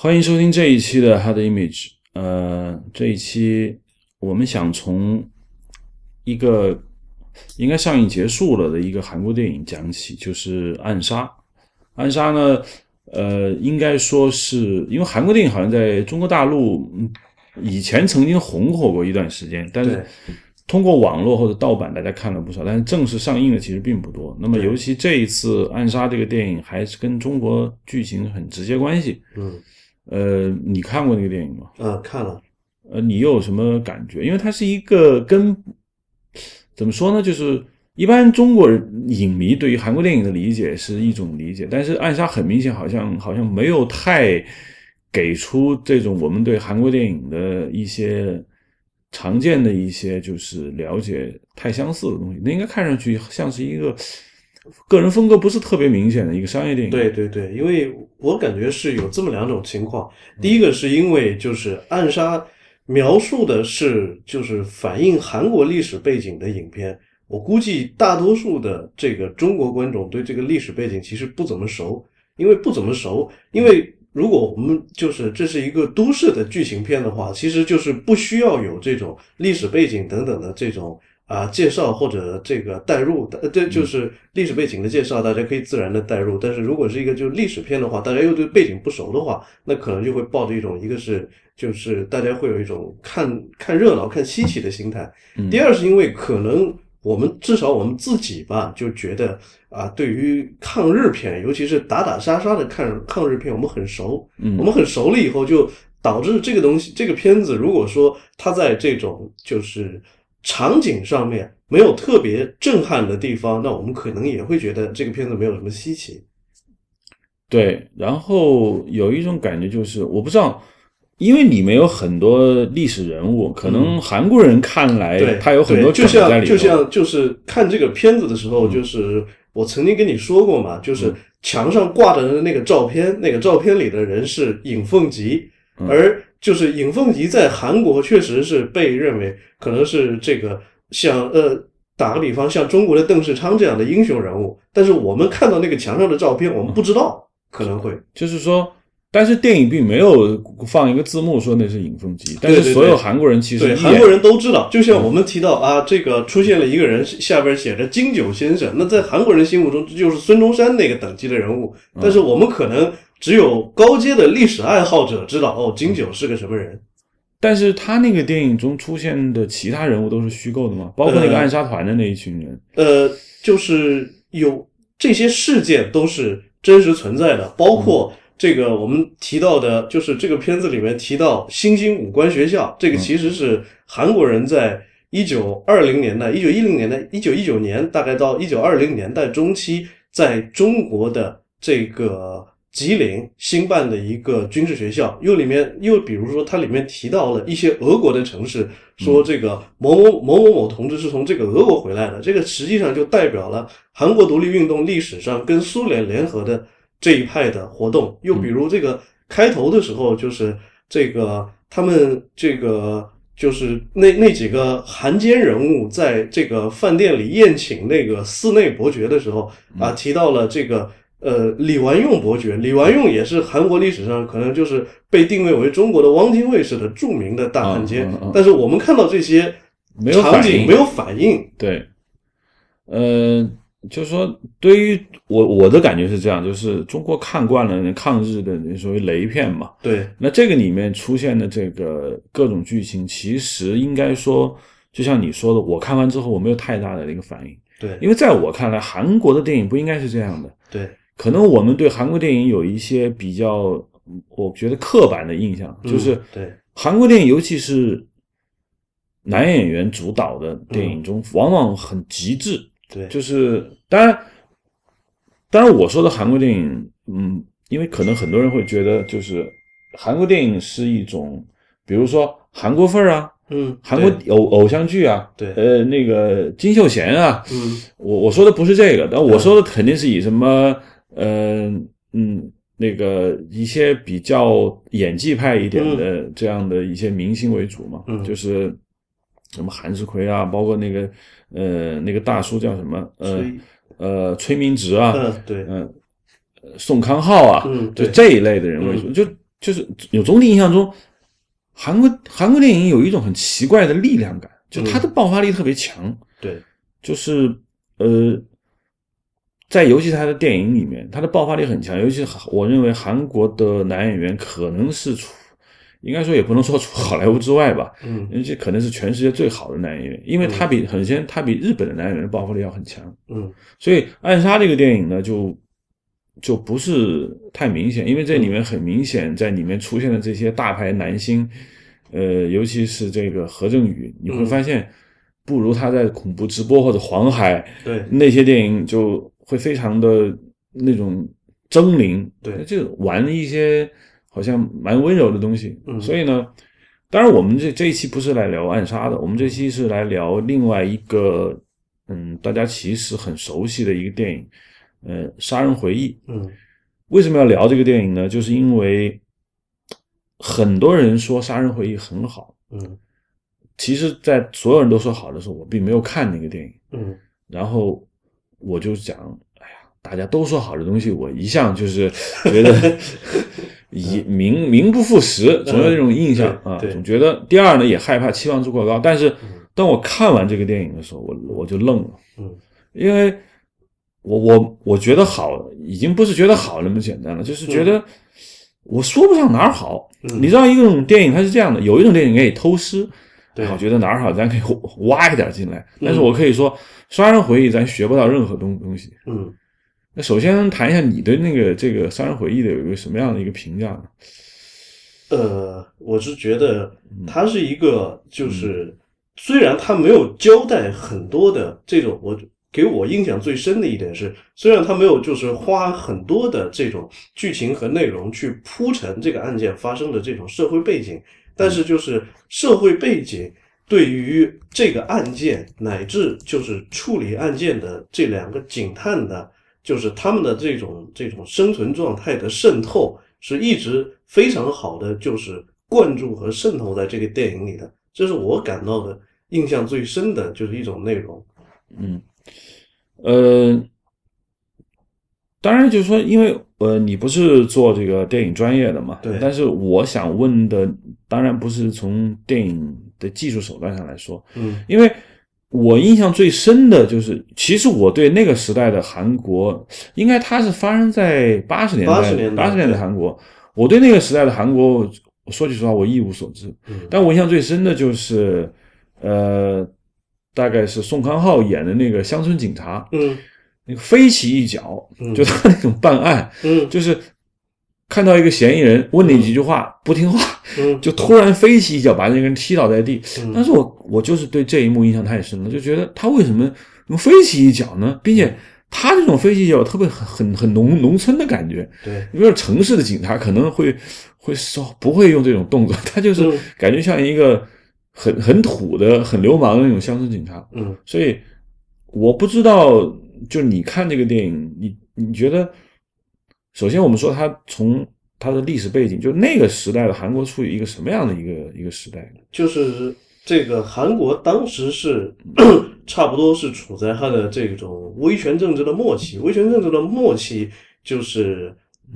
欢迎收听这一期的《Hard Image》。呃，这一期我们想从一个应该上映结束了的一个韩国电影讲起，就是《暗杀》。《暗杀》呢，呃，应该说是因为韩国电影好像在中国大陆以前曾经红火过一段时间，但是通过网络或者盗版大家看了不少，但是正式上映的其实并不多。那么，尤其这一次《暗杀》这个电影还是跟中国剧情很直接关系。嗯。呃，你看过那个电影吗？嗯，看了。呃，你又有什么感觉？因为它是一个跟怎么说呢？就是一般中国人影迷对于韩国电影的理解是一种理解，但是《暗杀》很明显好像好像没有太给出这种我们对韩国电影的一些常见的一些就是了解太相似的东西。那应该看上去像是一个。个人风格不是特别明显的一个商业电影。对对对，因为我感觉是有这么两种情况。第一个是因为就是《暗杀》描述的是就是反映韩国历史背景的影片，我估计大多数的这个中国观众对这个历史背景其实不怎么熟，因为不怎么熟。因为如果我们就是这是一个都市的剧情片的话，其实就是不需要有这种历史背景等等的这种。啊，介绍或者这个代入，呃，这就是历史背景的介绍，大家可以自然的代入。但是如果是一个就是历史片的话，大家又对背景不熟的话，那可能就会抱着一种，一个是就是大家会有一种看看热闹、看稀奇的心态。第二是因为可能我们至少我们自己吧，就觉得啊，对于抗日片，尤其是打打杀杀的抗抗日片，我们很熟，我们很熟了以后，就导致这个东西，这个片子如果说它在这种就是。场景上面没有特别震撼的地方，那我们可能也会觉得这个片子没有什么稀奇。对，然后有一种感觉就是，我不知道，因为里面有很多历史人物，可能韩国人看来他有很多就像就像就是看这个片子的时候，就是我曾经跟你说过嘛，就是墙上挂着的那个照片，那个照片里的人是尹凤吉，而。就是尹凤吉在韩国确实是被认为可能是这个像呃打个比方像中国的邓世昌这样的英雄人物，但是我们看到那个墙上的照片，我们不知道可能会。就是说，但是电影并没有放一个字幕说那是尹凤吉，但是所有韩国人其实对韩国人都知道，就像我们提到啊，这个出现了一个人下边写着金九先生，那在韩国人心目中这就是孙中山那个等级的人物，但是我们可能。只有高阶的历史爱好者知道哦，金九是个什么人。但是他那个电影中出现的其他人物都是虚构的吗？包括那个暗杀团的那一群人？呃，就是有这些事件都是真实存在的，包括这个我们提到的，就是这个片子里面提到新兴武官学校，这个其实是韩国人在一九二零年代、一九一零年代、一九一九年，大概到一九二零年代中期，在中国的这个。吉林新办的一个军事学校，又里面又比如说，它里面提到了一些俄国的城市，说这个某某某某某同志是从这个俄国回来的，这个实际上就代表了韩国独立运动历史上跟苏联联合的这一派的活动。又比如这个开头的时候，就是这个他们这个就是那那几个韩奸人物在这个饭店里宴请那个寺内伯爵的时候啊，提到了这个。呃，李完用伯爵，李完用也是韩国历史上可能就是被定位为中国的汪精卫式的著名的大汉奸。但是我们看到这些场景没有反应。对，呃，就是说，对于我我的感觉是这样，就是中国看惯了抗日的所谓雷片嘛。对，那这个里面出现的这个各种剧情，其实应该说，就像你说的，我看完之后我没有太大的一个反应。对，因为在我看来，韩国的电影不应该是这样的。对。可能我们对韩国电影有一些比较，我觉得刻板的印象，就是对。韩国电影，尤其是男演员主导的电影中，往往很极致。对，就是当然，当然我说的韩国电影，嗯，因为可能很多人会觉得，就是韩国电影是一种，比如说韩国范儿啊，嗯，韩国偶偶像剧啊，对，呃，那个金秀贤啊，嗯，我我说的不是这个，但我说的肯定是以什么。嗯嗯，那个一些比较演技派一点的这样的一些明星为主嘛，就是什么韩世奎啊，包括那个呃那个大叔叫什么呃呃崔明植啊，对，嗯宋康昊啊，就这一类的人为主，就就是有总体印象中，韩国韩国电影有一种很奇怪的力量感，就它的爆发力特别强。对，就是呃，在尤其他的电影里面，他的爆发力很强。尤其我认为韩国的男演员可能是除，应该说也不能说除好莱坞之外吧，嗯这可能是全世界最好的男演员，因为他比很先他比日本的男演员的爆发力要很强。嗯所以《暗杀》这个电影呢，就就不是太明显，因为这里面很明显，在里面出现的这些大牌男星，呃，尤其是这个何正宇，你会发现，不如他在恐怖直播或者黄海对那些电影就会非常的那种狰狞，对就玩一些好像蛮温柔的东西。嗯所以呢，当然我们这这一期不是来聊暗杀的，我们这期是来聊另外一个，嗯，大家其实很熟悉的一个电影，呃，《杀人回忆》。嗯为什么要聊这个电影呢？就是因为很多人说《杀人回忆》很好，嗯其实，在所有人都说好的时候，我并没有看那个电影。嗯然后我就讲，哎呀，大家都说好的东西，我一向就是觉得 以名名不副实，总有这种印象啊，总觉得。第二呢，也害怕期望值过高。但是当我看完这个电影的时候，我我就愣了，嗯因为我我我觉得好，已经不是觉得好那么简单了，就是觉得我说不上哪儿好。嗯你知道，一种电影它是这样的，有一种电影可以偷师。对我觉得哪儿好，咱可以挖 一点进来。但是我可以说，《杀人回忆》咱学不到任何东东西。嗯那首先谈一下你对那个这个《杀人回忆》的有一个什么样的一个评价呢？呃，我是觉得嗯它是一个，就是虽然它没有交代很多的这种，我给我印象最深的一点是，虽然它没有就是花很多的这种剧情和内容去铺陈这个案件发生的这种社会背景，但是就是社会背景对于这个案件乃至就是处理案件的这两个警探的，就是他们的这种这种生存状态的渗透，是一直非常好的，就是灌注和渗透在这个电影里的。这是我感到的印象最深的，就是一种内容。嗯，呃，当然就是说，因为呃，你不是做这个电影专业的嘛，对。但是我想问的，当然不是从电影的技术手段上来说，嗯。因为我印象最深的就是，其实我对那个时代的韩国，应该它是发生在八十年代，80年代八十年代的韩国，我对那个时代的韩国，说句实话，我一无所知。嗯。但我印象最深的就是，呃，大概是宋康昊演的那个乡村警察，嗯那个飞起一脚，嗯。就他那种办案，嗯。就是看到一个嫌疑人，问你几句话不听话，嗯。就突然飞起一脚把那个人踢倒在地。嗯。但是我我就是对这一幕印象太深了，就觉得他为什么能飞起一脚呢？并且他这种飞起一脚特别很很很农农村的感觉，对，因为城市的警察可能会会说不会用这种动作，他就是嗯。感觉像一个很很土的、很流氓的那种乡村警察。嗯。所以我不知道，就你看这个电影，你你觉得，首先我们说它从它的历史背景，就那个时代的韩国处于一个什么样的一个一个时代呢？就是这个韩国当时是 差不多是处在它的这种威权政治的末期，威权政治的末期就是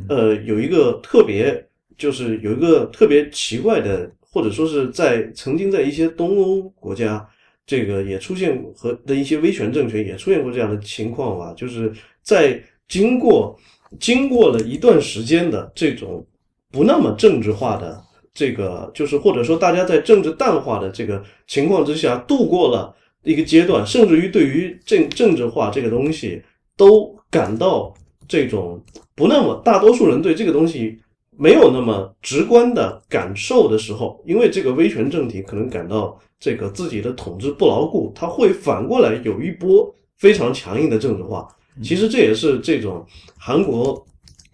呃有一个特别，就是有一个特别奇怪的，或者说是在曾经在一些东欧国家。这个也出现和的一些威权政权也出现过这样的情况吧，就是在经过经过了一段时间的这种不那么政治化的这个，就是或者说大家在政治淡化的这个情况之下度过了一个阶段，甚至于对于政政治化这个东西都感到这种不那么大多数人对这个东西没有那么直观的感受的时候，因为这个威权政体可能感到这个自己的统治不牢固，它会反过来有一波非常强硬的政治化。其实这也是这种韩国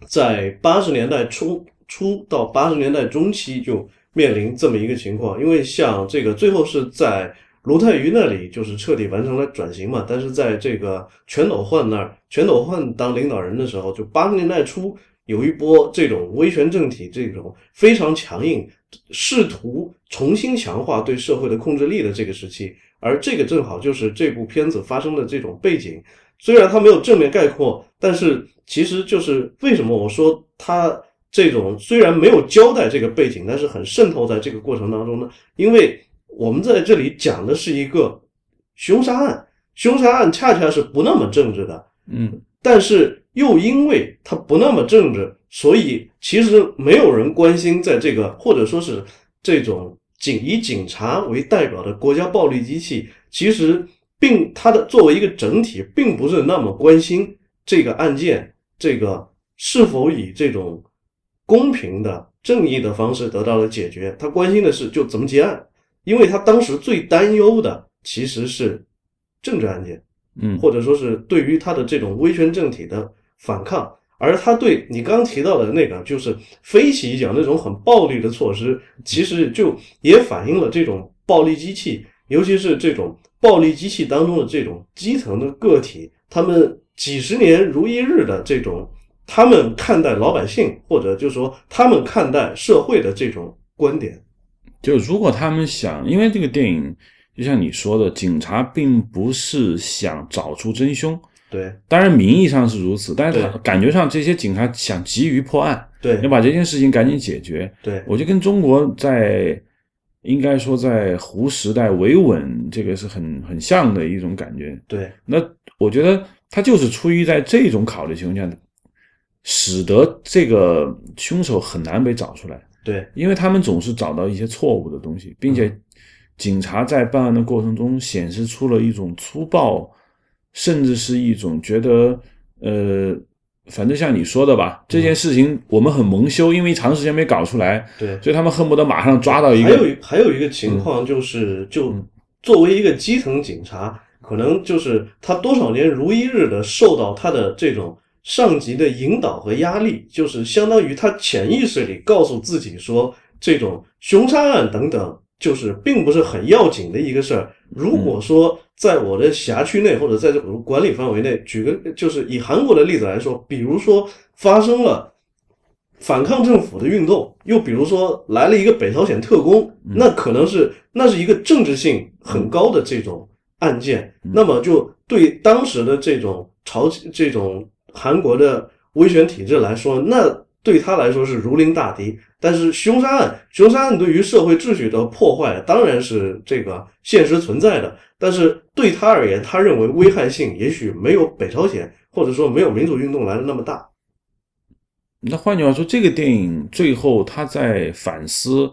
在八十年代初初到八十年代中期就面临这么一个情况，因为像这个最后是在卢泰愚那里就是彻底完成了转型嘛，但是在这个全斗焕那儿，全斗焕当领导人的时候，就八十年代初有一波这种威权政体，这种非常强硬，试图重新强化对社会的控制力的这个时期，而这个正好就是这部片子发生的这种背景。虽然它没有正面概括，但是其实就是为什么我说它这种虽然没有交代这个背景，但是很渗透在这个过程当中呢？因为我们在这里讲的是一个凶杀案，凶杀案恰恰是不那么政治的，嗯但是又因为它不那么政治，所以其实没有人关心在这个或者说是这种警以警察为代表的国家暴力机器，其实并它的作为一个整体，并不是那么关心这个案件这个是否以这种公平的正义的方式得到了解决，他关心的是就怎么结案，因为他当时最担忧的其实是政治案件。嗯或者说是对于他的这种威权政体的反抗，而他对你刚提到的那个就是飞起一脚那种很暴力的措施，其实就也反映了这种暴力机器，尤其是这种暴力机器当中的这种基层的个体，他们几十年如一日的这种，他们看待老百姓，或者就是说他们看待社会的这种观点。就如果他们想，因为这个电影就像你说的，警察并不是想找出真凶，对当然名义上是如此，但是他感觉上这些警察想急于破案，对要把这件事情赶紧解决。对我觉得跟中国在应该说在胡时代维稳这个是很很像的一种感觉。对那我觉得他就是出于在这种考虑情况下，使得这个凶手很难被找出来。对因为他们总是找到一些错误的东西，并且警察在办案的过程中显示出了一种粗暴，甚至是一种觉得呃，反正像你说的吧，这件事情我们很蒙羞，因为长时间没搞出来，对。所以他们恨不得马上抓到一个还有还有一个情况就是，就嗯作为一个基层警察，可能就是他多少年如一日的受到他的这种上级的引导和压力，就是相当于他潜意识里告诉自己说，这种凶杀案等等，就是并不是很要紧的一个事儿。如果说在我的辖区内或者在这种管理范围内，举个就是以韩国的例子来说，比如说发生了。反抗政府的运动，又比如说来了一个北朝鲜特工，那可能是那是一个政治性很高的这种案件，那么就对当时的这种朝这种韩国的威权体制来说，那对他来说是如临大敌。但是凶杀案，凶杀案对于社会秩序的破坏当然是这个现实存在的，但是对他而言，他认为危害性也许没有北朝鲜或者说没有民主运动来的那么大。那换句话说，这个电影最后他在反思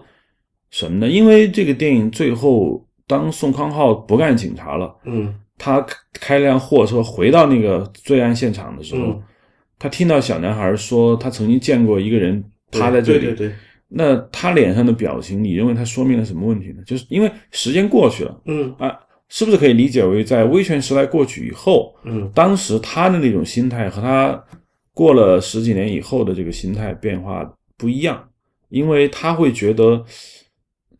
什么呢？因为这个电影最后，当宋康昊不干警察了，嗯他开辆货车回到那个罪案现场的时候，嗯他听到小男孩说他曾经见过一个人趴在这里。对对对，那他脸上的表情，你认为他说明了什么问题呢？就是因为时间过去了嗯啊，是不是可以理解为在威权时代过去以后，嗯。当时他的那种心态和他过了十几年以后的这个心态变化不一样，因为他会觉得，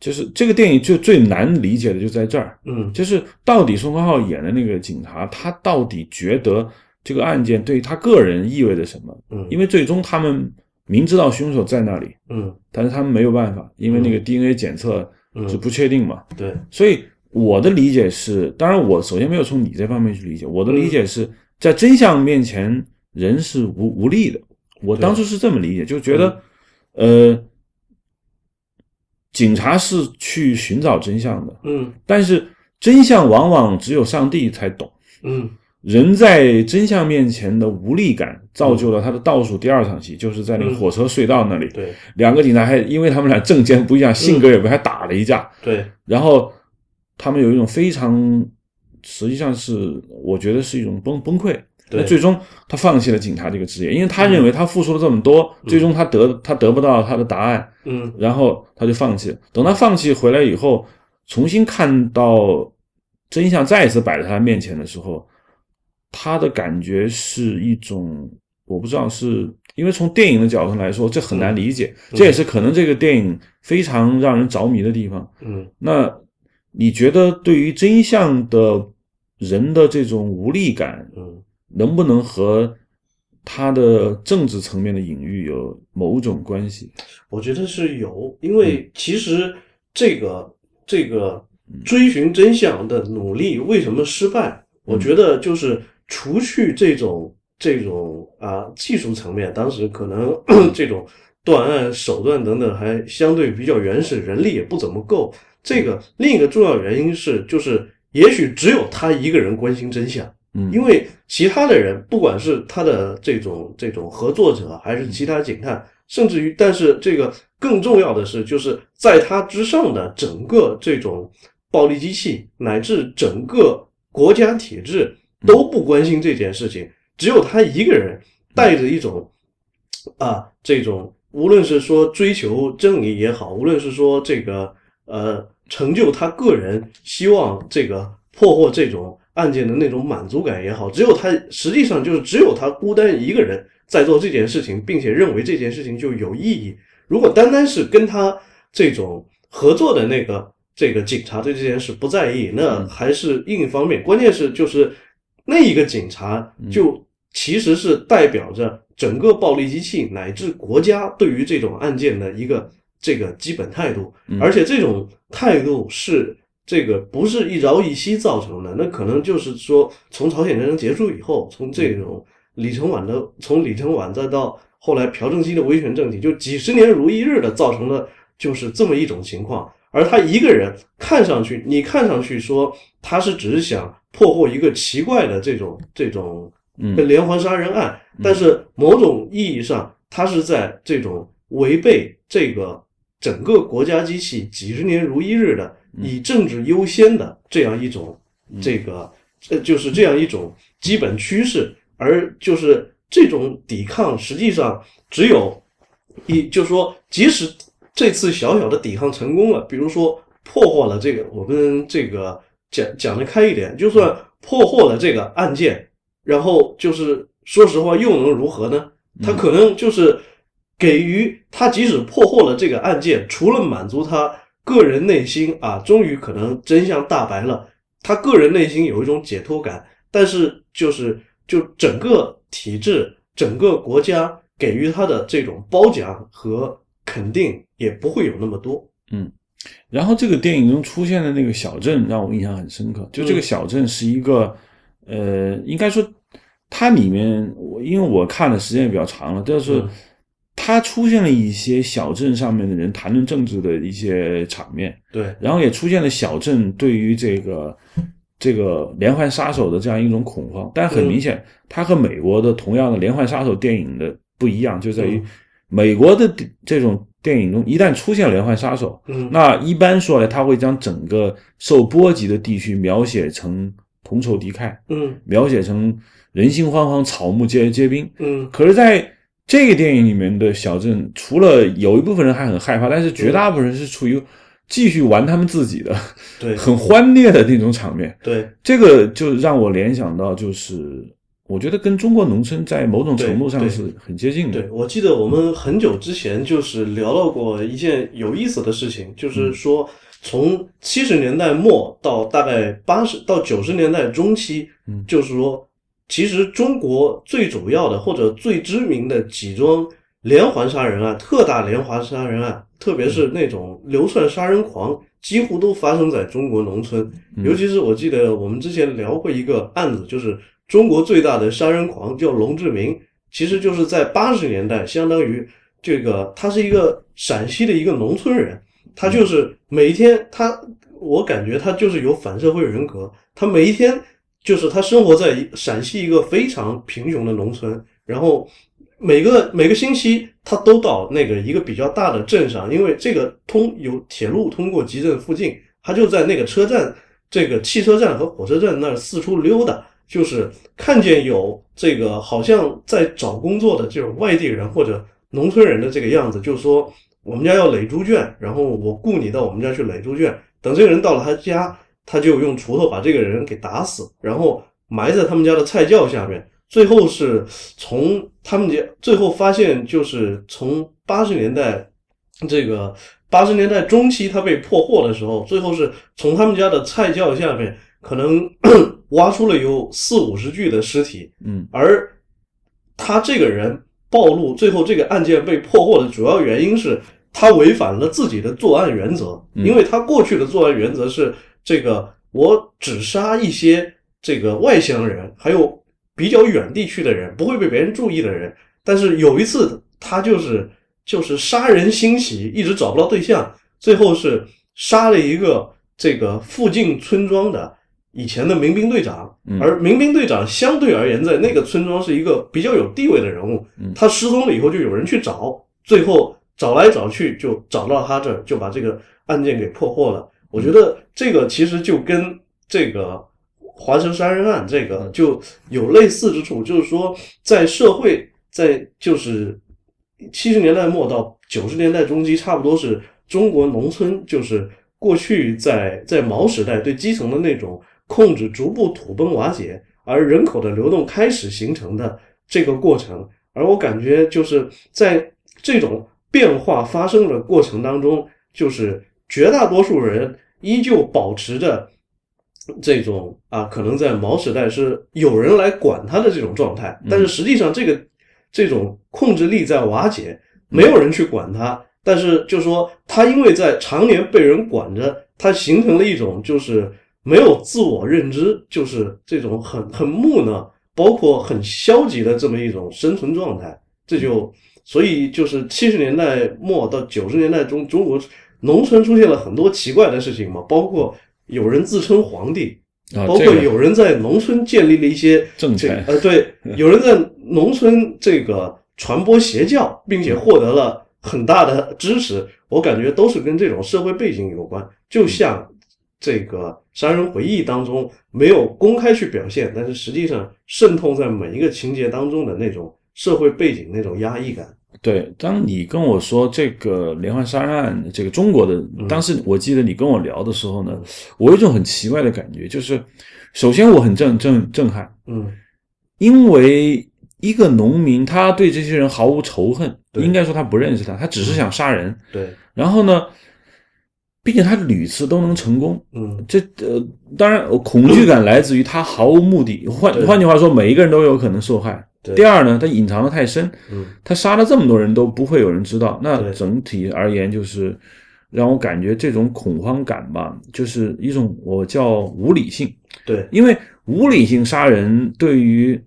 就是这个电影就最难理解的就在这儿，嗯。就是到底宋康昊演的那个警察，他到底觉得这个案件对他个人意味着什么？嗯，因为最终他们明知道凶手在那里，嗯。但是他们没有办法，因为那个 DNA 检测嗯。是不确定嘛，对，所以我的理解是，当然我首先没有从你这方面去理解，我的理嗯解是在真相面前人是无无力的。我当初是这么理解，就觉得，嗯呃，警察是去寻找真相的，嗯。但是真相往往只有上帝才懂。嗯。人在真相面前的无力感，造就了他的倒数第二场戏，就是在那个火车隧道那里，对。两个警察还因为他们俩证件不一样，性格也不还打了一架，对。然后他们有一种非常，实际上是我觉得是一种崩崩溃。那最终他放弃了警察这个职业，因为他认为他付出了这么多，最终他得他得不到他的答案，嗯然后他就放弃了。等他放弃回来以后，重新看到真相再一次摆在他面前的时候，他的感觉是一种，我不知道是因为从电影的角度来说，这很难理解，这也是可能这个电影非常让人着迷的地方。嗯那你觉得对于真相的人的这种无力感，嗯能不能和他的政治层面的隐喻有某种关系？我觉得是有，因为其实这个这个追寻真相的努力为什么失败？我觉得就是除去这种这种啊技术层面，当时可能 这种断案手段等等还相对比较原始，人力也不怎么够。这个另一个重要原因是，就是也许只有他一个人关心真相，嗯。因为其他的人，不管是他的这种这种合作者，还是其他警探，甚至于，但是这个更重要的是，就是在他之上的整个这种暴力机器，乃至整个国家体制都不关心这件事情，只有他一个人带着一种啊这种，无论是说追求正义也好，无论是说这个呃成就他个人希望这个破获这种案件的那种满足感也好，只有他实际上就是只有他孤单一个人在做这件事情，并且认为这件事情就有意义。如果单单是跟他这种合作的那个这个警察对这件事不在意，那还是另一方面。关键是就是那一个警察就其实是代表着整个暴力机器乃至国家对于这种案件的一个这个基本态度，而且这种态度是这个不是一朝一夕造成的，那可能就是说从朝鲜战争结束以后，从这种李承晚的从李承晚再到后来朴正熙的威权政体，就几十年如一日的造成了就是这么一种情况。而他一个人看上去，你看上去说他是只是想破获一个奇怪的这种这种嗯。连环杀人案，但是某种意义上，他是在这种违背这个整个国家机器几十年如一日的以政治优先的这样一种这个呃就是这样一种基本趋势，而就是这种抵抗实际上只有一，就是说即使。这次小小的抵抗成功了，比如说破获了这个，我们这个讲讲的开一点，就算破获了这个案件，然后就是说实话又能如何呢？他可能就是给予他，即使破获了这个案件，除了满足他个人内心啊，终于可能真相大白了，他个人内心有一种解脱感，但是就是就整个体制、整个国家给予他的这种褒奖和。肯定也不会有那么多，嗯。然后这个电影中出现的那个小镇让我印象很深刻，就这个小镇是一个，呃，应该说它里面我因为我看的时间也比较长了，就是它出现了一些小镇上面的人谈论政治的一些场面，对，然后也出现了小镇对于这个这个连环杀手的这样一种恐慌，但很明显，它和美国的同样的连环杀手电影的不一样，就在于。美国的这种电影中，一旦出现连环杀手，嗯，那一般说来，他会将整个受波及的地区描写成同仇敌忾，嗯，描写成人心惶惶、草木皆皆兵，嗯。可是，在这个电影里面的小镇，除了有一部分人还很害怕，但是绝大部分人是处于继续玩他们自己的，对，很欢烈的那种场面。对，这个就让我联想到，就是。我觉得跟中国农村在某种程度上是很接近的。对，我记得我们很久之前就是聊到过一件有意思的事情，就是说从七十年代末到大概八十到九十年代中期，嗯，就是说，其实中国最主要的或者最知名的几桩连环杀人案、特大连环杀人案，特别是那种流窜杀人狂，几乎都发生在中国农村。尤其是我记得我们之前聊过一个案子，就是。中国最大的杀人狂叫龙志明，其实就是在八十年代，相当于这个他是一个陕西的一个农村人，他就是每一天他，我感觉他就是有反社会人格，他每一天就是他生活在陕西一个非常贫穷的农村，然后每个每个星期他都到那个一个比较大的镇上，因为这个通有铁路通过集镇附近，他就在那个车站、这个汽车站和火车站那儿四处溜达。就是看见有这个好像在找工作的这种外地人或者农村人的这个样子，就说我们家要垒猪圈，然后我雇你到我们家去垒猪圈。等这个人到了他家，他就用锄头把这个人给打死，然后埋在他们家的菜窖下面。最后是从他们家最后发现，就是从八十年代这个八十年代中期他被破获的时候，最后是从他们家的菜窖下面可能。挖出了有四五十具的尸体，嗯，而他这个人暴露，最后这个案件被破获的主要原因是他违反了自己的作案原则，因为他过去的作案原则是这个我只杀一些这个外乡人，还有比较远地区的人，不会被别人注意的人。但是有一次，他就是就是杀人兴起，一直找不到对象，最后是杀了一个这个附近村庄的以前的民兵队长，而民兵队长相对而言在那个村庄是一个比较有地位的人物，他失踪了以后就有人去找，最后找来找去就找到他这儿，就把这个案件给破获了。我觉得这个其实就跟这个华城杀人案这个就有类似之处，就是说在社会在就是。七十年代末到九十年代中期，差不多是中国农村就是过去在在毛时代对基层的那种控制逐步土崩瓦解，而人口的流动开始形成的这个过程。而我感觉就是在这种变化发生的过程当中，就是绝大多数人依旧保持着这种啊，可能在毛时代是有人来管他的这种状态，但是实际上这个。这种控制力在瓦解，没有人去管他。但是，就说他因为在常年被人管着，他形成了一种就是没有自我认知，就是这种很很木讷，包括很消极的这么一种生存状态。这就所以就是七十年代末到九十年代中，中国农村出现了很多奇怪的事情嘛，包括有人自称皇帝。包括有人在农村建立了一些政权，呃，对，有人在农村这个传播邪教，并且获得了很大的支持。我感觉都是跟这种社会背景有关。就像这个《杀人回忆》当中没有公开去表现，但是实际上渗透在每一个情节当中的那种社会背景那种压抑感。对，当你跟我说这个连环杀人案，这个中国的，当时我记得你跟我聊的时候呢，我有一种很奇怪的感觉，就是首先我很震震震撼，嗯，因为一个农民他对这些人毫无仇恨，应该说他不认识他，他只是想杀人，对，然后呢，并且他屡次都能成功，嗯，这呃，当然恐惧感来自于他毫无目的，换换句话说，每一个人都有可能受害。第二呢，他隐藏的太深，他杀了这么多人都不会有人知道。那整体而言，就是让我感觉这种恐慌感吧，就是一种我叫无理性。对，因为无理性杀人对于，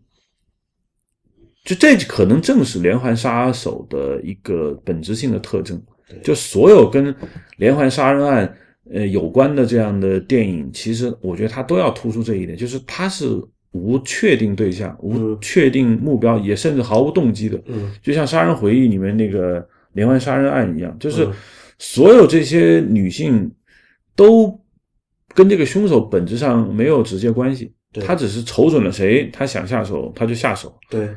就这可能正是连环杀手的一个本质性的特征。就所有跟连环杀人案呃有关的这样的电影，其实我觉得他都要突出这一点，就是他是。无确定对象，无确定目标，也甚至毫无动机的，嗯，就像《杀人回忆》里面那个连环杀人案一样，就是所有这些女性都跟这个凶手本质上没有直接关系，他只是瞅准了谁，他想下手他就下手。对，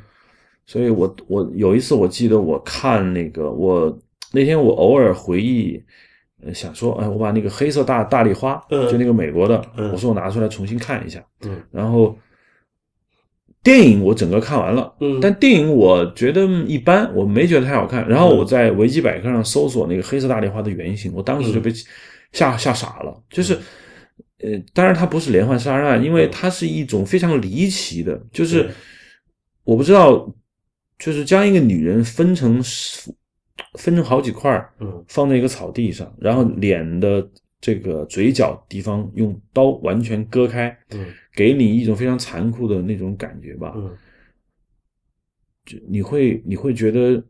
所以我我有一次我记得我看那个我那天我偶尔回忆，想说哎，我把那个黑色大大丽花，就那个美国的，我说我拿出来重新看一下，嗯，然后。电影我整个看完了，嗯，但电影我觉得一般，我没觉得太好看。然后我在维基百科上搜索那个黑色大丽花的原型，我当时就被吓吓傻了。就是，呃，当然它不是连环杀人案，因为它是一种非常离奇的，就是我不知道，就是将一个女人分成分成好几块嗯，放在一个草地上，然后脸的。这个嘴角地方用刀完全割开，嗯，给你一种非常残酷的那种感觉吧，嗯，就你会你会觉得，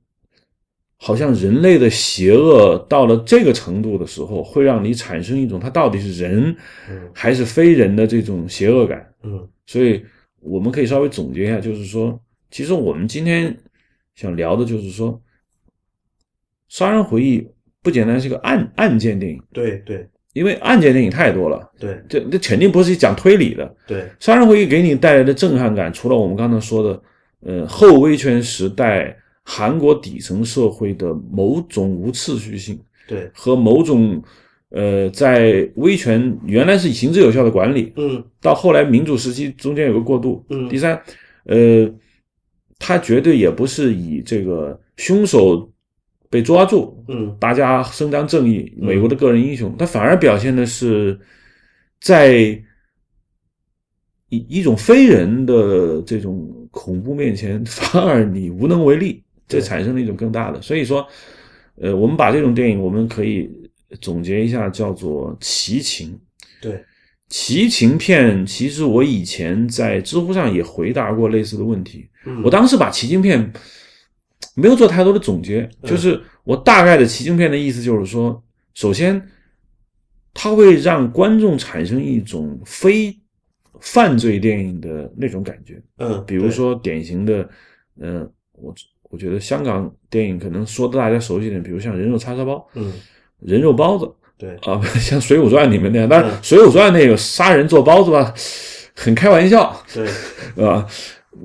好像人类的邪恶到了这个程度的时候，会让你产生一种它到底是人还是非人的这种邪恶感，嗯，所以我们可以稍微总结一下，就是说，其实我们今天想聊的就是说，《杀人回忆》不简单是个案案件电影，对对。因为案件电影太多了，对，这这肯定不是讲推理的。对，杀人回忆给你带来的震撼感，除了我们刚才说的，呃，后威权时代韩国底层社会的某种无秩序性，对，和某种呃，在威权原来是行之有效的管理，嗯，到后来民主时期中间有个过渡，嗯，第三，呃，他绝对也不是以这个凶手。被抓住，嗯，大家伸张正义，美国的个人英雄，他反而表现的是，在一一种非人的这种恐怖面前，反而你无能为力，这产生了一种更大的。所以说，呃，我们把这种电影，我们可以总结一下，叫做奇情。对，奇情片，其实我以前在知乎上也回答过类似的问题。嗯，我当时把奇情片。没有做太多的总结，就是我大概的奇情片的意思就是说，首先，它会让观众产生一种非犯罪电影的那种感觉。嗯，比如说典型的，嗯、我我觉得香港电影可能说的大家熟悉点，比如像人肉叉烧包、嗯，人肉包子对，啊，像《水浒传》里面那样。当然，嗯《水浒传》那个杀人做包子吧，很开玩笑，对，对 吧？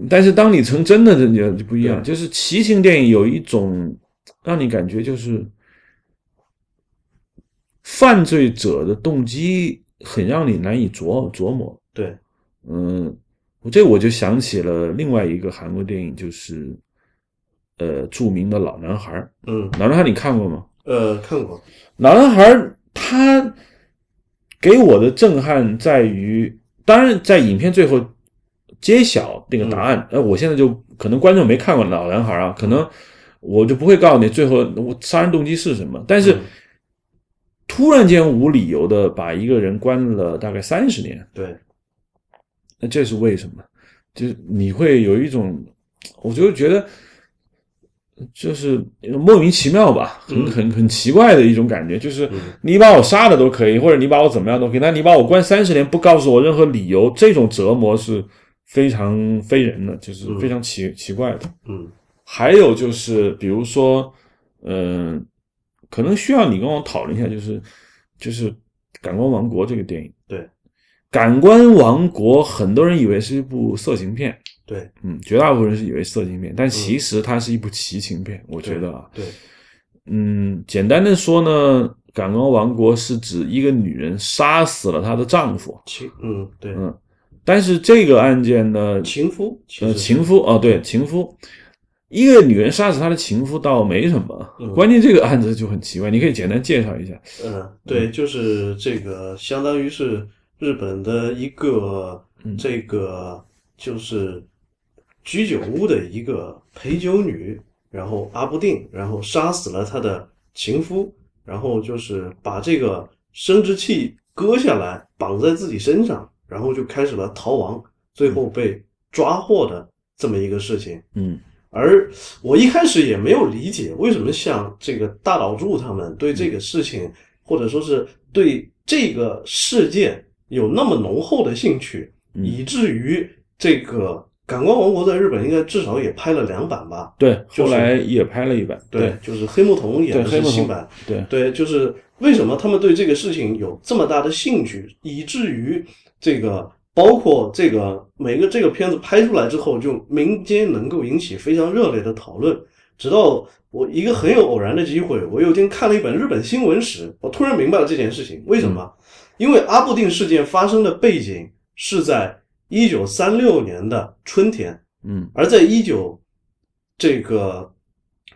但是当你成真的，你就不一样。就是骑行电影有一种让你感觉就是犯罪者的动机很让你难以琢琢磨。对，嗯，我这我就想起了另外一个韩国电影，就是呃著名的老男孩儿。嗯，老男孩你看过吗？呃，看过，老男孩儿他给我的震撼在于，当然在影片最后揭晓那个答案，呃，我现在就可能观众没看过老男孩啊，可能我就不会告诉你最后我杀人动机是什么，但是嗯。突然间无理由的把一个人关了大概三十年，对，那这是为什么？就是你会有一种，我就觉得就是莫名其妙吧，很嗯。很很奇怪的一种感觉，就是嗯。你把我杀了都可以，或者你把我怎么样都可以，但你把我关三十年不告诉我任何理由，这种折磨是非常非人的，就是非常奇、奇怪的。嗯还有就是，比如说，嗯、可能需要你跟我讨论一下，就是就是《感官王国》这个电影。对，《感官王国》很多人以为是一部色情片，对，嗯，绝大部分人是以为色情片，但其实它是一部奇情片。我觉得啊，对，嗯，简单的说呢，《感官王国》是指一个女人杀死了她的丈夫，情，嗯，对，嗯，但是这个案件呢，情夫，呃，情夫哦，对，情夫，一个女人杀死她的情夫倒没什么，嗯。关键这个案子就很奇怪，你可以简单介绍一下。嗯，对，就是这个，相当于是日本的一个嗯。这个就是居酒屋的一个陪酒女，然后阿不定，然后杀死了她的情夫，然后就是把这个生殖器割下来绑在自己身上，然后就开始了逃亡，最后被抓获的这么一个事情。嗯而我一开始也没有理解为什么像这个大岛柱他们对这个事情，或者说是对这个事件有那么浓厚的兴趣，嗯以至于这个《感官王国》在日本应该至少也拍了两版吧？对，就是后来也拍了一版，对就是黑木瞳演的对黑木瞳是新版，对对，就是为什么他们对这个事情有这么大的兴趣，以至于这个包括这个每个这个片子拍出来之后，就民间能够引起非常热烈的讨论。直到我一个很有偶然的机会，我有一天看了一本日本新闻时，我突然明白了这件事情。为什么？因为阿部定事件发生的背景是在一九三六年的春天，嗯而在一九这个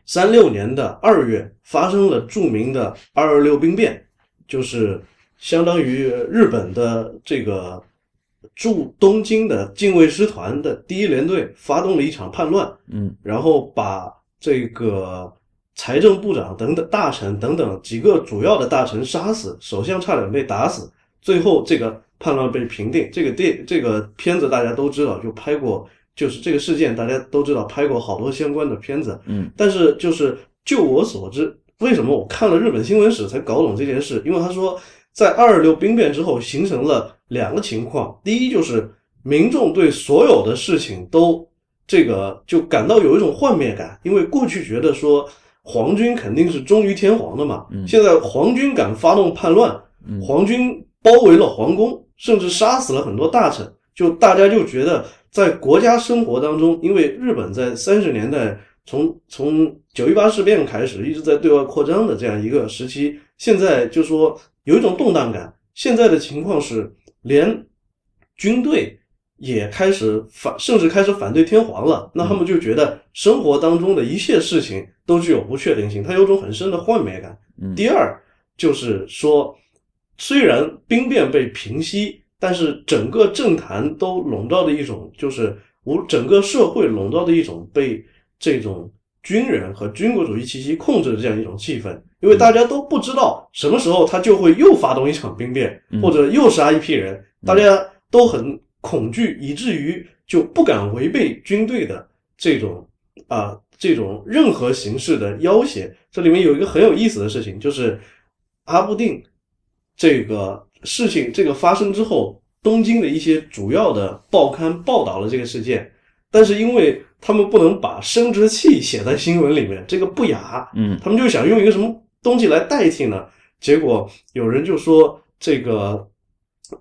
三六年的二月，发生了著名的二二六兵变，就是相当于日本的这个驻东京的近卫师团的第一联队发动了一场叛乱，嗯然后把这个财政部长等等大臣等等几个主要的大臣杀死，首相差点被打死，最后这个叛乱被平定。这个电这个片子大家都知道，就拍过，就是这个事件大家都知道，拍过好多相关的片子。嗯但是就是就我所知，为什么我看了日本新闻史才搞懂这件事？因为他说，在二二六兵变之后，形成了两个情况。第一就是民众对所有的事情都这个就感到有一种幻灭感，因为过去觉得说皇军肯定是忠于天皇的嘛，嗯。现在皇军敢发动叛乱，嗯皇军包围了皇宫，甚至杀死了很多大臣，就大家就觉得在国家生活当中，因为日本在三十年代从从九一八事变开始一直在对外扩张的这样一个时期，现在就说有一种动荡感。现在的情况是，连军队也开始反，甚至开始反对天皇了。那他们就觉得生活当中的一切事情都具有不确定性，它有种很深的幻灭感。嗯第二就是说，虽然兵变被平息，但是整个政坛都笼罩的一种，就是无整个社会笼罩的一种被这种军人和军国主义气息控制的这样一种气氛，因为大家都不知道什么时候他就会又发动一场兵变，嗯或者又杀一批人，大家都很恐惧，以至于就不敢违背军队的这种啊、这种任何形式的要挟。这里面有一个很有意思的事情，就是阿布定这个事情这个发生之后，东京的一些主要的报刊报道了这个事件，但是因为他们不能把生殖器写在新闻里面，这个不雅，嗯他们就想用一个什么东西来代替呢？结果有人就说这个，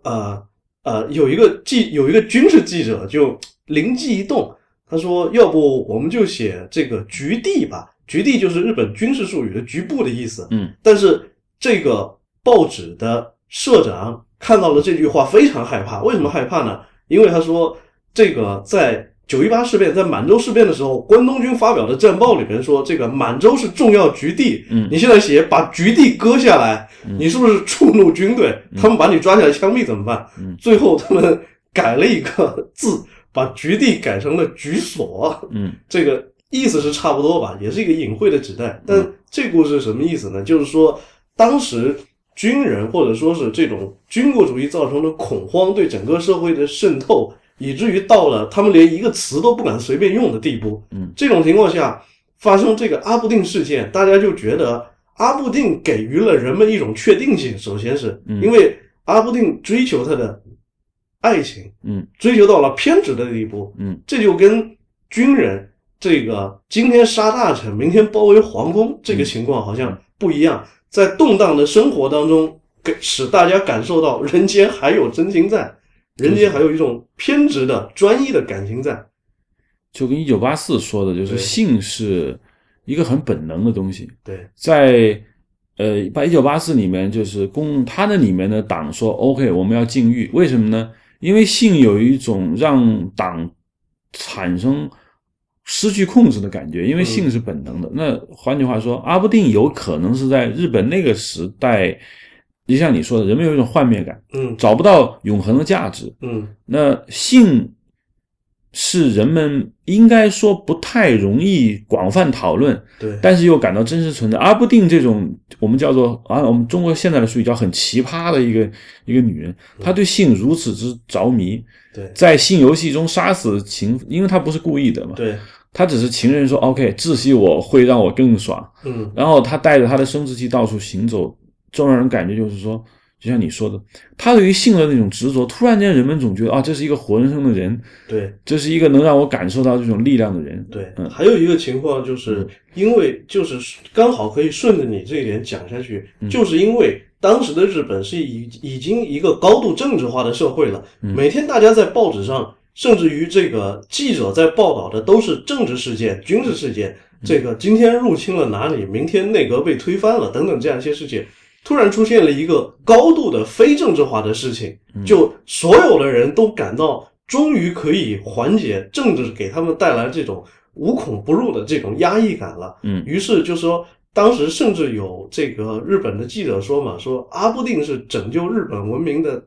呃呃，有一个记有一个军事记者就灵机一动，他说：“要不我们就写这个局地吧？局地就是日本军事术语的局部的意思。嗯但是这个报纸的社长看到了这句话，非常害怕。为什么害怕呢？因为他说，这个在九一八事变，在满洲事变的时候，关东军发表的战报里面说，这个满洲是重要局地。嗯你现在写把局地割下来，你是不是触怒军队？他们把你抓起来枪毙怎么办？嗯最后他们改了一个字，把局地改成了局所。嗯这个意思是差不多吧，也是一个隐晦的指代。但这故事什么意思呢？就是说，当时军人或者说是这种军国主义造成的恐慌对整个社会的渗透，以至于到了他们连一个词都不敢随便用的地步。嗯，这种情况下发生这个阿布定事件，大家就觉得阿布定给予了人们一种确定性。首先是嗯因为阿布定追求他的爱情，嗯追求到了偏执的地步，嗯，这就跟军人这个今天杀大臣，明天包围皇宫这个情况好像不一样，在动荡的生活当中，给使大家感受到人间还有真情在，人间还有一种偏执的专一的感情在。就跟一九八四说的，就是性是一个很本能的东西，对，在呃，把一九八四里面就是公他那里面的党说 OK，我们要禁欲，为什么呢？因为性有一种让党产生失去控制的感觉，因为性是本能的。那换句话说，阿布定有可能是在日本那个时代，就像你说的，人们有一种幻灭感，嗯。找不到永恒的价值。嗯。那性是人们应该说不太容易广泛讨论，对，但是又感到真实存在。阿布定这种我们叫做啊，我们中国现在的术语叫很奇葩的一个一个女人，她对性如此之着迷，对。在性游戏中杀死情，因为她不是故意的嘛，对，她只是情人说 OK 窒息我会让我更爽，嗯。然后她带着她的生殖器到处行走，就让人感觉就是说，就像你说的，他对于性的那种执着，突然间人们总觉得啊，这是一个活生生的人，对。这是一个能让我感受到这种力量的人。对，嗯还有一个情况就是因为就是刚好可以顺着你这一点讲下去，嗯就是因为当时的日本是已已经一个高度政治化的社会了，嗯每天大家在报纸上，甚至于这个记者在报道的都是政治事件、军事事件，嗯这个今天入侵了哪里，明天内阁被推翻了等等这样一些事情。突然出现了一个高度的非政治化的事情，嗯。就所有的人都感到终于可以缓解政治给他们带来这种无孔不入的这种压抑感了。嗯。于是就说，当时甚至有这个日本的记者说嘛，说阿布定是拯救日本文明的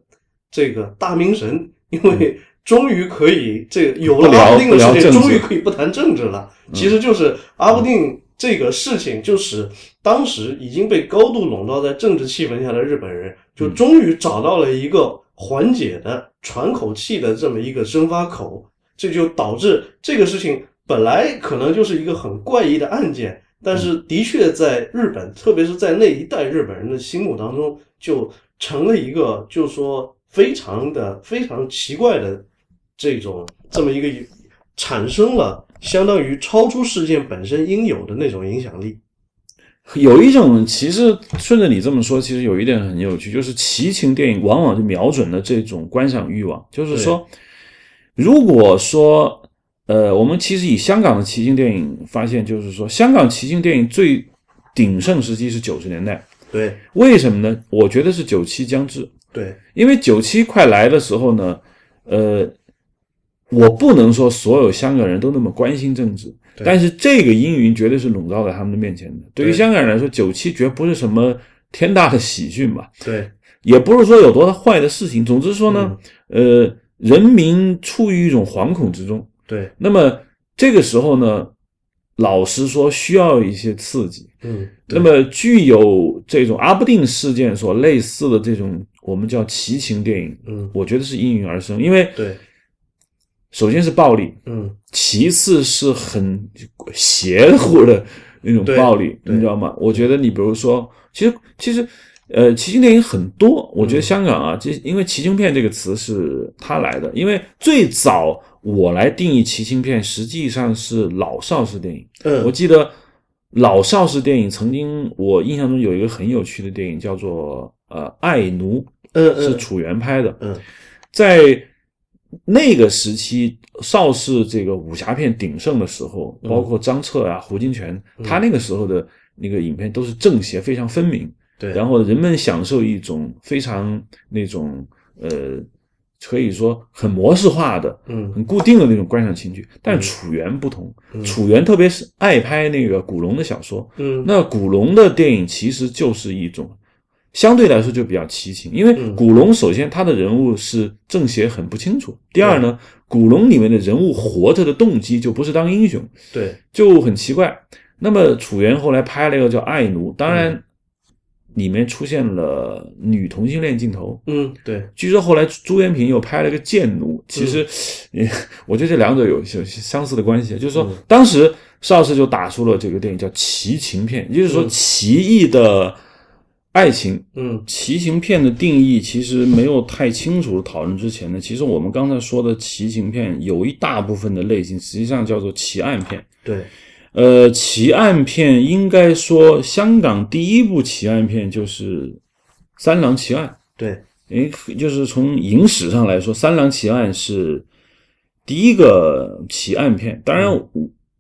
这个大明神，因为终于可以这个有了阿布定的世界，终于可以不谈政治了。其实就是阿布定这个事情，就使当时已经被高度笼罩在政治气氛下的日本人，就终于找到了一个缓解的、喘口气的这么一个生发口。这就导致这个事情本来可能就是一个很怪异的案件，但是的确在日本，特别是在那一代日本人的心目当中，就成了一个，就是说非常的非常奇怪的这种这么一个，产生了相当于超出事件本身应有的那种影响力。有一种，其实顺着你这么说，其实有一点很有趣，就是奇情电影往往就瞄准了这种观赏欲望。就是说，如果说，呃，我们其实以香港的奇情电影发现，就是说，香港奇情电影最鼎盛时期是九十年代。对为什么呢？我觉得是九七将至，对因为九七快来的时候呢，呃，我不能说所有香港人都那么关心政治，但是这个阴云绝对是笼罩在他们的面前的。对。于香港人来说，九七绝不是什么天大的喜讯吧，对。也不是说有多坏的事情。总之说呢，嗯。呃，人民处于一种惶恐之中。对，那么这个时候呢，老实说，需要一些刺激。嗯，那么具有这种阿布定事件所类似的这种我们叫奇情电影，嗯。我觉得是应运而生，因为对首先是暴力，嗯其次是很邪乎的那种暴力，你知道吗？我觉得你比如说，其实其实呃，奇情电影很多，我嗯觉得香港啊，这、因为奇情片这个词是他来的，因为最早我来定义奇情片，实际上是老邵氏电影。嗯我嗯记得老邵氏电影曾经，我印象中有一个很有趣的电影叫做呃《爱奴》，嗯嗯是楚原拍的。嗯在那个时期，邵氏这个武侠片鼎盛的时候，嗯。包括张彻啊、胡金铨，他那个时候的那个影片都是正邪非常分明，对，然后人们享受一种非常那种呃，可以说很模式化的、嗯。很固定的那种观赏情趣。但楚原不同，嗯。楚原特别是爱拍那个古龙的小说，嗯。那古龙的电影其实就是一种相对来说就比较奇情，因为嗯。古龙首先他的人物是正邪很不清楚，第二呢，古龙里面的人物活着的动机就不是当英雄，对，就很奇怪。那么楚原后来拍了一个叫《爱奴》，当嗯然里面出现了女同性恋镜头。嗯对，据说后来朱元平又拍了个《贱奴》，其实，也我觉得这两者有有相似的关系，就是说嗯。当时邵氏就打出了这个电影叫奇情片，也就是说嗯。奇异的爱情。嗯奇情片的定义其实没有太清楚讨论之前呢，其实我们刚才说的奇情片有一大部分的类型实际上叫做奇案片。对，呃，奇案片应该说香港第一部奇案片就是《三郎奇案》。对，诶，就是从影史上来说，《三郎奇案》是第一个奇案片。当然，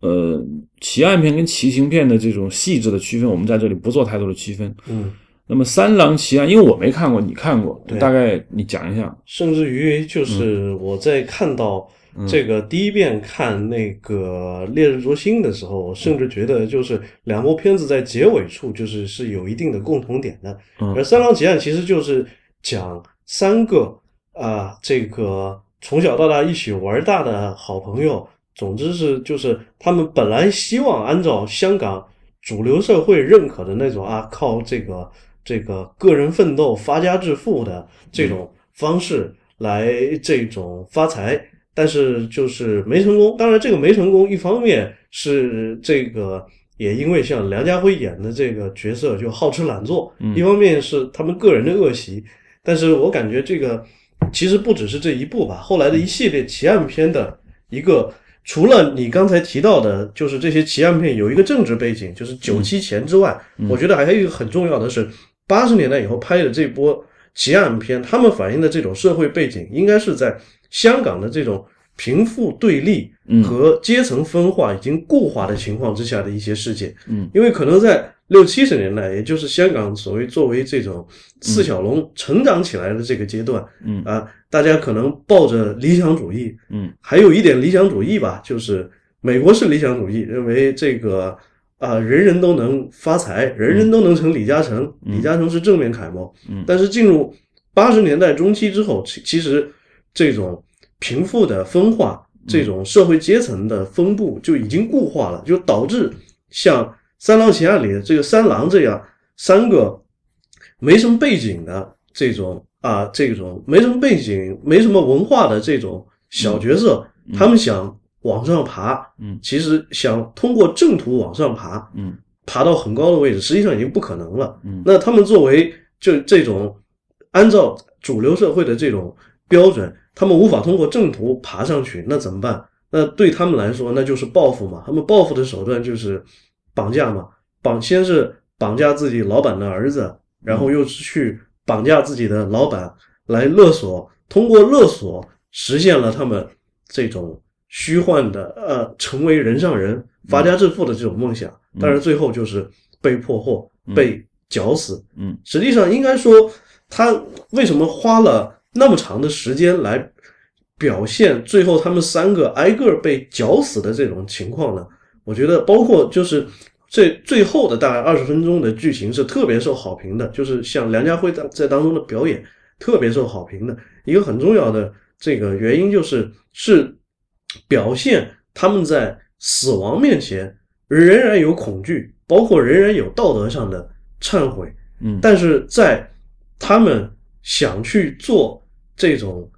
呃，奇案片跟奇情片的这种细致的区分，我们在这里不做太多的区分。嗯，那么，《三郎奇案》，因为我没看过，你看过，对大概你讲一下。甚至于嗯就是我在看到这个第一遍看那个《烈日灼心》的时候，我甚至觉得就是两部片子在结尾处就是是有一定的共同点的。嗯而《三郎奇案》其实就是讲三个啊、这个从小到大一起玩大的好朋友，总之是就是他们本来希望按照香港主流社会认可的那种啊，靠这个这个个人奋斗发家致富的这种方式来这种发财，但是就是没成功。当然，这个没成功，一方面是这个也因为像梁家辉演的这个角色就好吃懒做，嗯一方面是他们个人的恶习。但是我感觉这个其实不只是这一部吧，后来的一系列奇案片的一个，除了你刚才提到的，就是这些奇案片有一个政治背景，就是九七前之外，我觉得还有一个很重要的是，八十年代以后拍的这波奇案片，他们反映的这种社会背景，应该是在香港的这种贫富对立嗯和阶层分化已经固化的情况之下的一些事件。嗯，因为可能在六七十年代，也就是香港所谓作为这种四小龙成长起来的这个阶段，嗯啊，大家可能抱着理想主义，嗯还有一点理想主义吧，就是美国是理想主义，认为这个啊、人人都能发财，人人都能成李嘉诚，李嘉诚是正面楷模。嗯。但是进入八十年代中期之后，其其实这种贫富的分化，这种社会阶层的分布就已经固化了，就导致像《三郎奇案》里的这个三郎这样三个没什么背景的这种啊，这种没什么背景、没什么文化的这种小角色，他们想往上爬，嗯其实想通过正途往上爬，嗯爬到很高的位置，实际上已经不可能了。嗯那他们作为就这种按照主流社会的这种标准，他们无法通过正途爬上去，那怎么办？那对他们来说，那就是报复嘛。他们报复的手段就是绑架嘛，绑先是绑架自己老板的儿子，然后又是去绑架自己的老板来勒索，通过勒索实现了他们这种虚幻的呃成为人上人、发家致富的这种梦想。但是最后就是被破获、被绞死。嗯实际上应该说，他为什么花了那么长的时间来表现最后他们三个挨个被绞死的这种情况呢？我觉得包括就是这最后的大概二十分钟的剧情是特别受好评的，就是像梁家辉在在当中的表演特别受好评的一个很重要的这个原因就是是表现他们在死亡面前仍然有恐惧，包括仍然有道德上的忏悔，嗯。但是在他们想去做这种，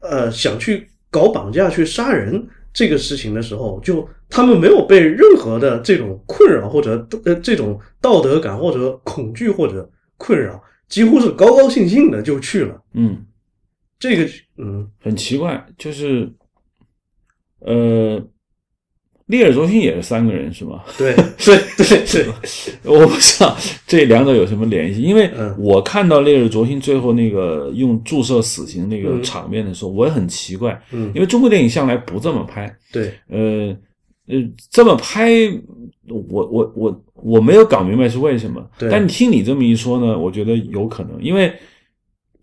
呃，想去搞绑架去杀人这个事情的时候，就他们没有被任何的这种困扰或者呃这种道德感或者恐惧或者困扰，几乎是高高兴兴的就去了。嗯，这个嗯。很奇怪，就是呃，利尔卓星也是三个人是吗？对。对对对，我不知道这两者有什么联系，因为嗯。我看到烈日灼心最后那个用注射死刑那个嗯。场面的时候，我也很奇怪，嗯。因为中国电影向来不这么拍，对。呃呃，这么拍，我我我我没有搞明白是为什么，对。但听你这么一说呢，我觉得有可能，因为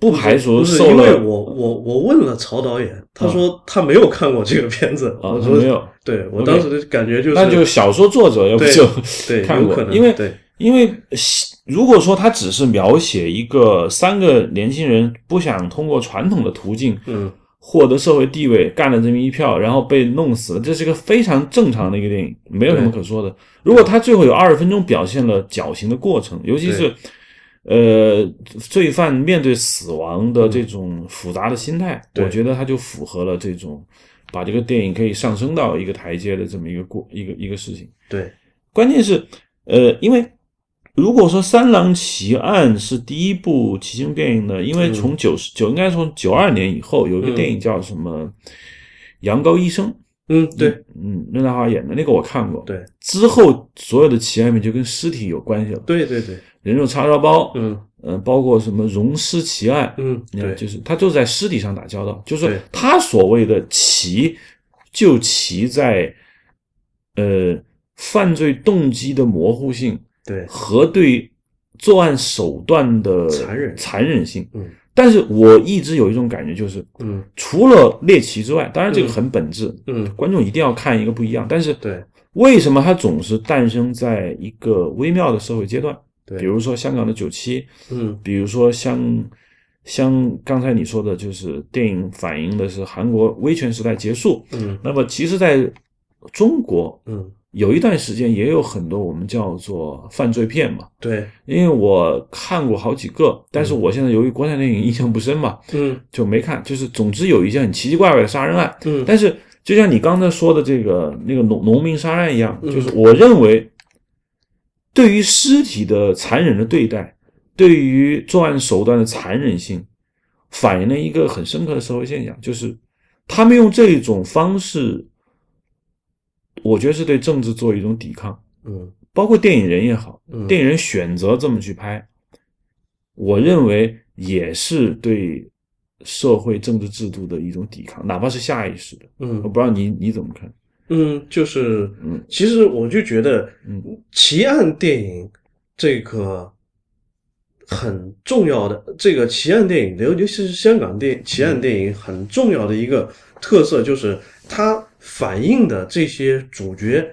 不排除是受了因为我我我问了曹导演，他说他没有看过这个片子。啊我说没有，对我当时的感觉就是，那就小说作者要不对就对 看过因为对因为如果说他只是描写一个三个年轻人不想通过传统的途径嗯获得社会地位，干了这么一票，然后被弄死了，这是一个非常正常的一个电影，没有什么可说的。如果他最后有二十分钟表现了绞刑的过程，尤其是呃罪犯面对死亡的这种复杂的心态，对。我觉得他就符合了这种把这个电影可以上升到一个台阶的这么一个过一个一个事情。对。关键是，呃，因为如果说《三狼奇案》是第一部奇情电影呢，因为从九十九应该从九二年以后有一个电影叫什么《羊羔医生》，嗯对。嗯，任达华演的那个我看过。对。之后所有的奇案片就跟尸体有关系了，对对对，人肉叉烧包，嗯呃，包括什么溶尸奇案，嗯就是他就在尸体上打交道，就是对他所谓的奇，就奇在呃犯罪动机的模糊性对和对作案手段的残忍残忍性。嗯但是我一直有一种感觉，就是嗯除了猎奇之外，当然这个很本质，嗯观众一定要看一个不一样。但是对为什么它总是诞生在一个微妙的社会阶段？对，比如说香港的九七，嗯。比如说像像刚才你说的，就是电影反映的是韩国威权时代结束。嗯。那么其实在中国嗯。有一段时间也有很多我们叫做犯罪片嘛，对。因为我看过好几个，但是我现在由于国产电影印象不深嘛，嗯。就没看。就是总之有一些很奇奇怪怪的杀人案，嗯。但是就像你刚才说的这个那个农农民杀案一样，嗯。就是我认为对于尸体的残忍的对待，对于作案手段的残忍性，反映了一个很深刻的社会现象，就是他们用这种方式，我觉得是对政治做一种抵抗，嗯包括电影人也好，嗯电影人选择这么去拍，我认为也是对社会政治制度的一种抵抗，哪怕是下意识的。嗯我嗯不知道你你怎么看？嗯，就是嗯。其实我就觉得嗯。奇案电影这个很重要的这个奇案电影，尤尤其是香港电奇案电影很重要的一个特色，就是它反映的这些主角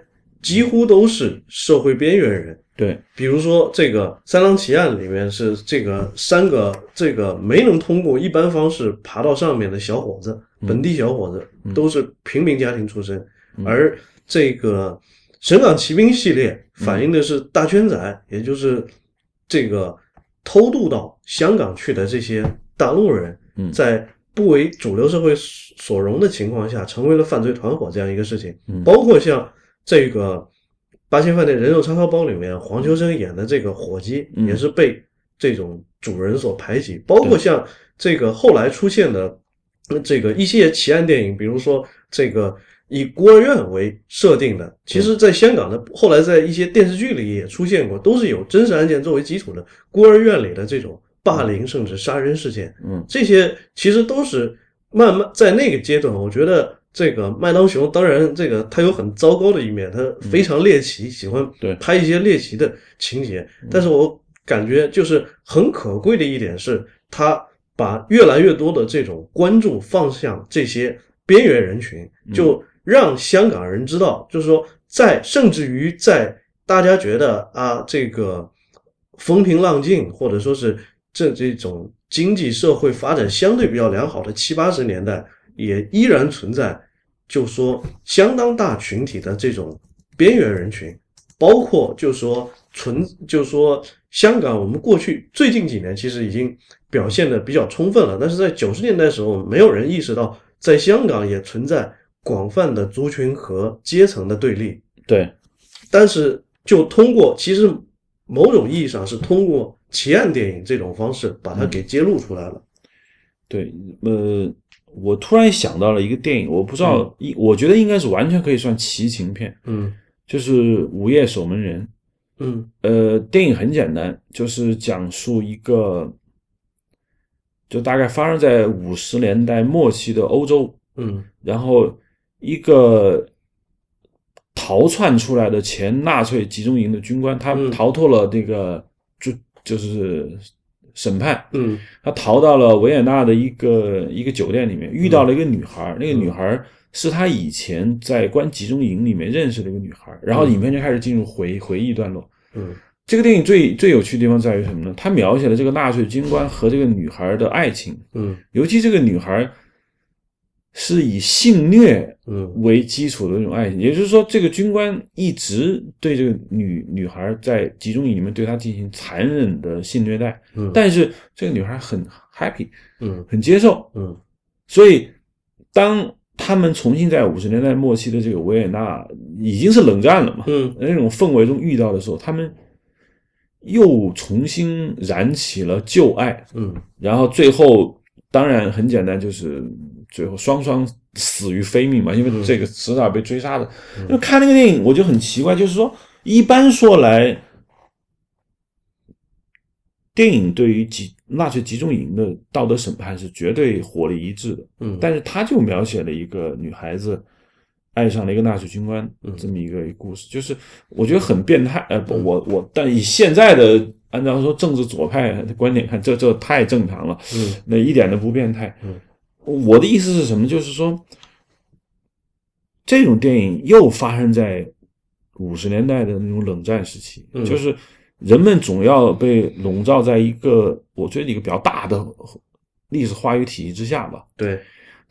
几乎都是社会边缘人。对，比如说这个《三狼奇案》里面是这个三个这个没能通过一般方式爬到上面的小伙子，本地小伙子都是平民家庭出身，而这个《神港奇兵》系列反映的是大圈仔，也就是这个偷渡到香港去的这些大陆人，嗯。在不为主流社会所容的情况下，成为了犯罪团伙这样一个事情。嗯。包括像这个《八仙饭店人肉叉烧包》里面黄秋生演的这个伙计，嗯。也是被这种主人所排挤。包括像这个后来出现的呃这个一系列奇案电影，比如说这个以孤儿院为设定的，其实在香港的后来在一些电视剧里也出现过，都是有真实案件作为基础的孤儿院里的这种霸凌甚至杀人事件。嗯。这些其实都是慢慢在那个阶段，我觉得这个麦当雄，当然这个他有很糟糕的一面，他非常猎奇，喜欢对。拍一些猎奇的情节。但是我感觉就是很可贵的一点是，他把越来越多的这种关注放向这些边缘人群，就让香港人知道，就是说在甚至于在大家觉得啊这个风平浪静，或者说是这这种经济社会发展相对比较良好的七八十年代，也依然存在，就说相当大群体的这种边缘人群，包括就说存，就说香港，我们过去最近几年其实已经表现的比较充分了，但是在九十年代的时候，没有人意识到在香港也存在广泛的族群和阶层的对立，对，但是就通过其实某种意义上是通过奇案电影这种方式把它给揭露出来了。对，呃，我突然想到了一个电影，我不知道，一、我觉得应该是完全可以算奇情片，嗯。就是《午夜守门人》。嗯。呃，电影很简单，就是讲述一个，就大概发生在五十年代末期的欧洲，嗯。然后一个逃窜出来的前纳粹集中营的军官，他嗯。逃脱了这个就就是审判，嗯。他逃到了维也纳的一个一个酒店里面，遇到了一个女孩儿，那个女孩是他以前在关集中营里面认识的一个女孩，然后影片就开始进入回回忆段落。嗯。这个电影最最有趣的地方在于什么呢？他描写了这个纳粹军官和这个女孩的爱情，嗯。尤其这个女孩是以性虐嗯。为基础的那种爱情，也就是说，这个军官一直对这个女女孩在集中营里面对她进行残忍的性虐待，嗯，但是这个女孩很 happy，嗯。很接受，嗯。所以当他们重新在五十年代末期的这个维也纳已经是冷战了嘛，嗯。那种氛围中遇到的时候，他们又重新燃起了旧爱，嗯。然后最后当然很简单，就是最后双双死于非命嘛，因为这个迟早被追杀的。就看那个电影，我就很奇怪，就是说一般说来，电影对于集纳粹集中营的道德审判是绝对火力一致的，嗯，但是他就描写了一个女孩子爱上了一个纳粹军官嗯这么一个故事，就是我觉得很变态。呃，不，我我，但以现在的按照说政治左派的观点看，这这太正常了，嗯那一点都不变态。嗯，我的意思是什么？就是说，这种电影又发生在五十年代的那种冷战时期，嗯就是人们总要被笼罩在一个我觉得一个比较大的历史话语体系之下吧。对，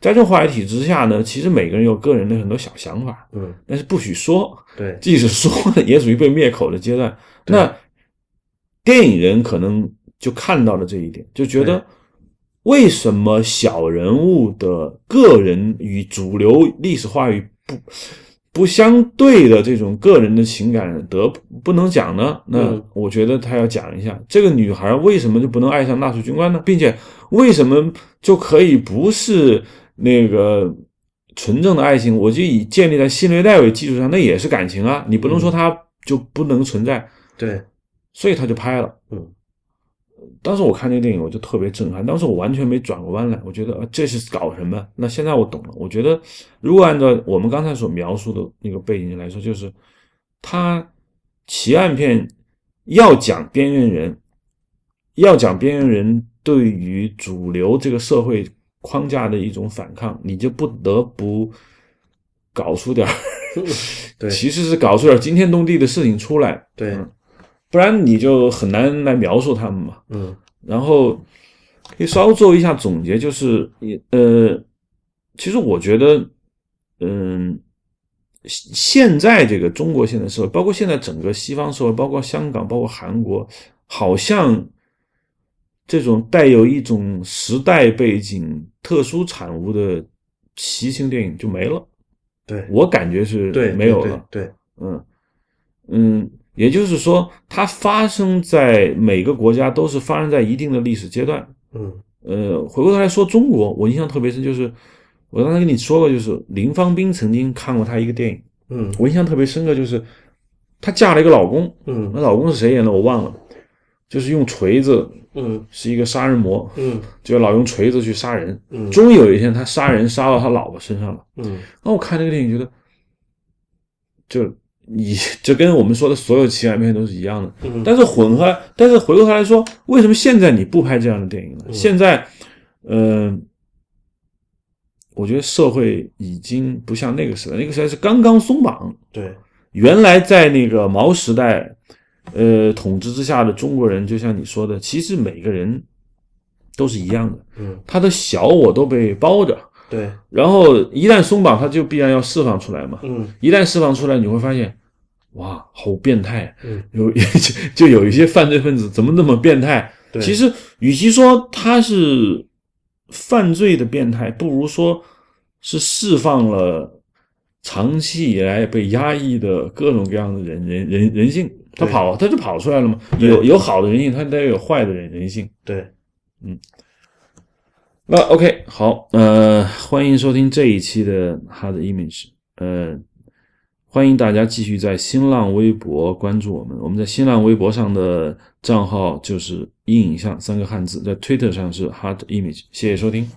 在这种话语体制之下呢，其实每个人有个人的很多小想法，嗯但是不许说，对，即使说了也属于被灭口的阶段。对那电影人可能就看到了这一点，就觉得对为什么小人物的个人与主流历史话语不不相对的这种个人的情感得不能讲呢？那嗯我觉得他要讲一下，这个女孩为什么就不能爱上纳粹军官呢？并且为什么就可以不是那个纯正的爱情？我就以建立在性虐待为基础上，那也是感情啊！你不能说它就不能存在，对，所以他就拍了。嗯，当时我看这个电影，我就特别震撼。当时我完全没转过弯来，我觉得、啊这是搞什么？那现在我懂了。我觉得，如果按照我们刚才所描述的那个背景来说，就是他奇案片要讲边缘人，要讲边缘人对于主流这个社会框架的一种反抗，你就不得不搞出点儿 对其实是搞出点惊天动地的事情出来。对，嗯不然你就很难来描述他们嘛。嗯然后可以稍微做一下总结，就是也呃，其实我觉得，嗯，现现在这个中国现在社会，包括现在整个西方社会，包括香港，包括韩国，好像这种带有一种时代背景、特殊产物的奇情电影就没了。对，我感觉是没有了。对，嗯嗯，也就是说，它发生在每个国家都是发生在一定的历史阶段。嗯呃，回过头来说中国，我印象特别深，就是我刚才跟你说过，就是林芳斌曾经看过他一个电影，嗯我印象特别深刻，就是她嫁了一个老公，嗯那老公是谁演的我忘了，就是用锤子，嗯是一个杀人魔，嗯 就老用锤子去杀人。嗯终于有一天，他杀人杀到他老婆身上了。嗯那我看这个电影，觉得就你就跟我们说的所有情感片都是一样的，嗯，但是混合，但是回过头来说，为什么现在你不拍这样的电影呢？嗯现在，嗯、我觉得社会已经不像那个时代，那个时代是刚刚松绑。对，原来在那个毛时代，呃，统治之下的中国人，就像你说的，其实每个人都是一样的，嗯他的小我都被包着，对，然后一旦松绑，他就必然要释放出来嘛。嗯一旦释放出来，你会发现，哇，好变态！嗯有 就有一些犯罪分子怎么那么变态？对，其实，与其说他是犯罪的变态，不如说是释放了长期以来被压抑的各种各样的人人人人性，他跑他就跑出来了嘛。有有好的人性，他得有坏的人人性。对，那 OK，好，呃，欢迎收听这一期的 Hard Image，呃，欢迎大家继续在新浪微博关注我们。我们在新浪微博上的账号就是“阴影像”三个汉字，在 Twitter 上是 Hard Image。谢谢收听。